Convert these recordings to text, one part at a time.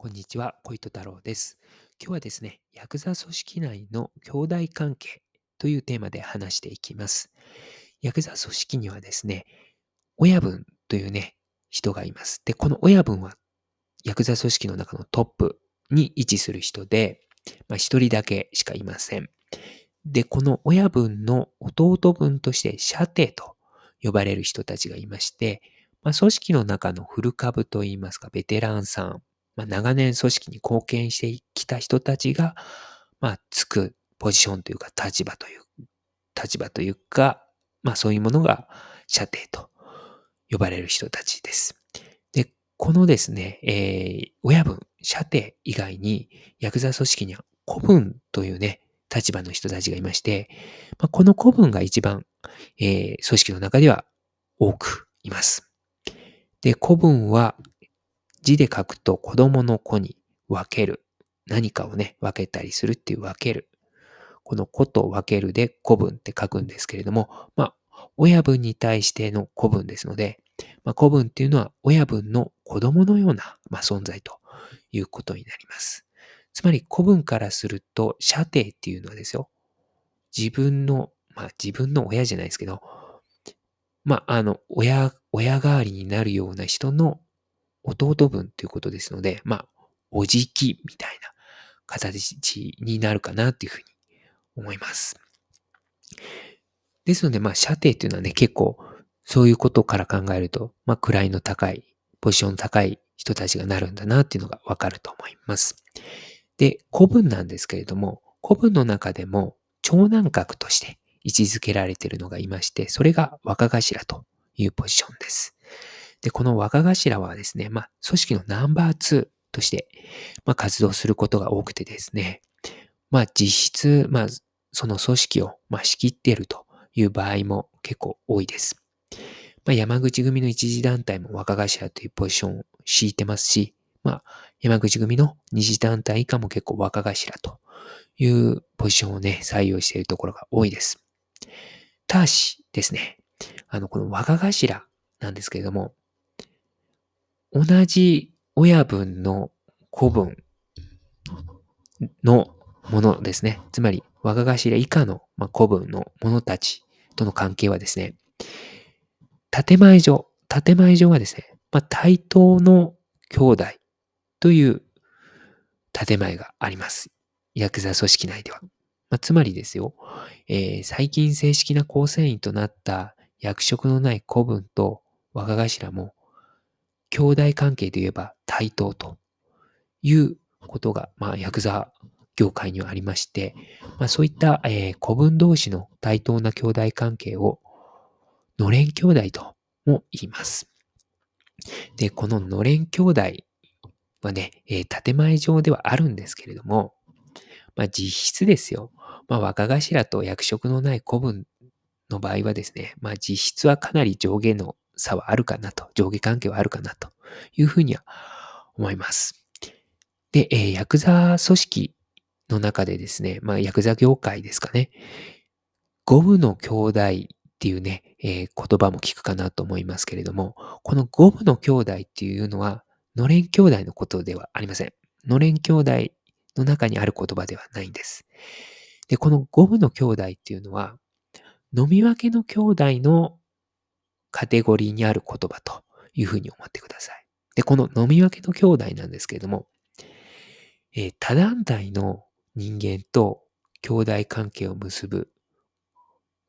こんにちは、小糸太郎です。今日はですね、ヤクザ組織内の兄弟関係というテーマで話していきます。ヤクザ組織にはですね、親分というね、人がいます。で、この親分はヤクザ組織の中のトップに位置する人で、まあ一人だけしかいません。で、この親分の弟分として射程と呼ばれる人たちがいまして、まあ、組織の中の古株といいますか、ベテランさん、まあ、長年組織に貢献してきた人たちが、まあ、つくポジションというか、立場という、立場というか、まあ、そういうものが射程と呼ばれる人たちです。で、このですね、えー、親分、射程以外に、ヤクザ組織には古文というね、立場の人たちがいまして、まあ、この古文が一番、えー、組織の中では多くいます。で、古文は字で書くと子供の子に分ける。何かをね、分けたりするっていう分ける。この子と分けるで古文って書くんですけれども、まあ、親分に対しての古文ですので、まあ、古文っていうのは親分の子供のような、まあ、存在ということになります。つまり古文からすると、射程っていうのはですよ、自分の、まあ自分の親じゃないですけど、まあ、あの、親、親代わりになるような人の弟分ということですので、まあ、おじきみたいな形になるかなっていうふうに思います。ですので、まあ、射程っていうのはね、結構、そういうことから考えると、まあ、位の高い、ポジション高い人たちがなるんだなっていうのがわかると思います。で、古文なんですけれども、古文の中でも長男格として位置づけられているのがいまして、それが若頭というポジションです。で、この若頭はですね、まあ、組織のナンバー2として、まあ、活動することが多くてですね、まあ、実質、まあ、その組織を、まあ、仕切っているという場合も結構多いです。まあ、山口組の一次団体も若頭というポジションを敷いてますし、まあ、山口組の二次団体以下も結構若頭というポジションをね、採用しているところが多いです。ただしですね、あの、この若頭なんですけれども、同じ親分の子分のものですね。つまり、若頭以下の、ま、子分の者たちとの関係はですね、建前上、建前上はですね、まあ、対等の兄弟という建前があります。ヤクザ組織内では。まあ、つまりですよ、えー、最近正式な構成員となった役職のない子分と若頭も、兄弟関係で言えば対等ということが、まあ、ヤクザ業界にはありまして、まあ、そういった、えー、子分同士の対等な兄弟関係を、のれん兄弟とも言います。で、こののれん兄弟はね、えー、建前上ではあるんですけれども、まあ、実質ですよ。まあ、若頭と役職のない子分の場合はですね、まあ、実質はかなり上下の差はあるかなと、上下関係はあるかなというふうには思います。で、えー、ヤクザ組織の中でですね、まあ、ヤクザ業界ですかね、五分の兄弟っていうね、えー、言葉も聞くかなと思いますけれども、この五分の兄弟っていうのは、のれん兄弟のことではありません。のれん兄弟の中にある言葉ではないんです。で、この五分の兄弟っていうのは、飲み分けの兄弟のカテゴリーにある言葉というふうに思ってください。で、この飲み分けの兄弟なんですけれども、えー、他団体の人間と兄弟関係を結ぶ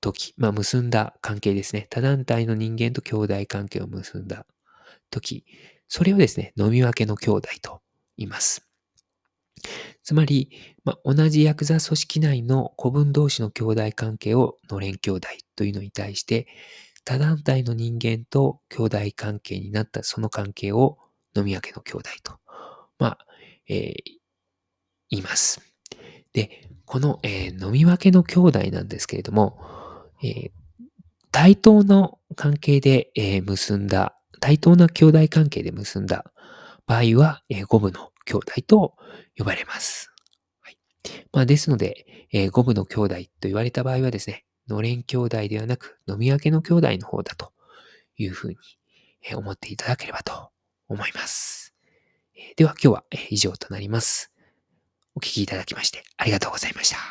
とき、まあ結んだ関係ですね。他団体の人間と兄弟関係を結んだとき、それをですね、飲み分けの兄弟と言います。つまり、まあ、同じヤクザ組織内の子分同士の兄弟関係をのれん兄弟というのに対して、他団体の人間と兄弟関係になったその関係を飲み分けの兄弟と、まあ、えー、言います。で、この、えー、飲み分けの兄弟なんですけれども、えー、対等の関係で、えー、結んだ、対等な兄弟関係で結んだ場合は、えー、五分の兄弟と呼ばれます。はい。まあ、ですので、えー、五分の兄弟と言われた場合はですね、のれん兄弟ではなく、飲み分けの兄弟の方だというふうに思っていただければと思います。では今日は以上となります。お聴きいただきましてありがとうございました。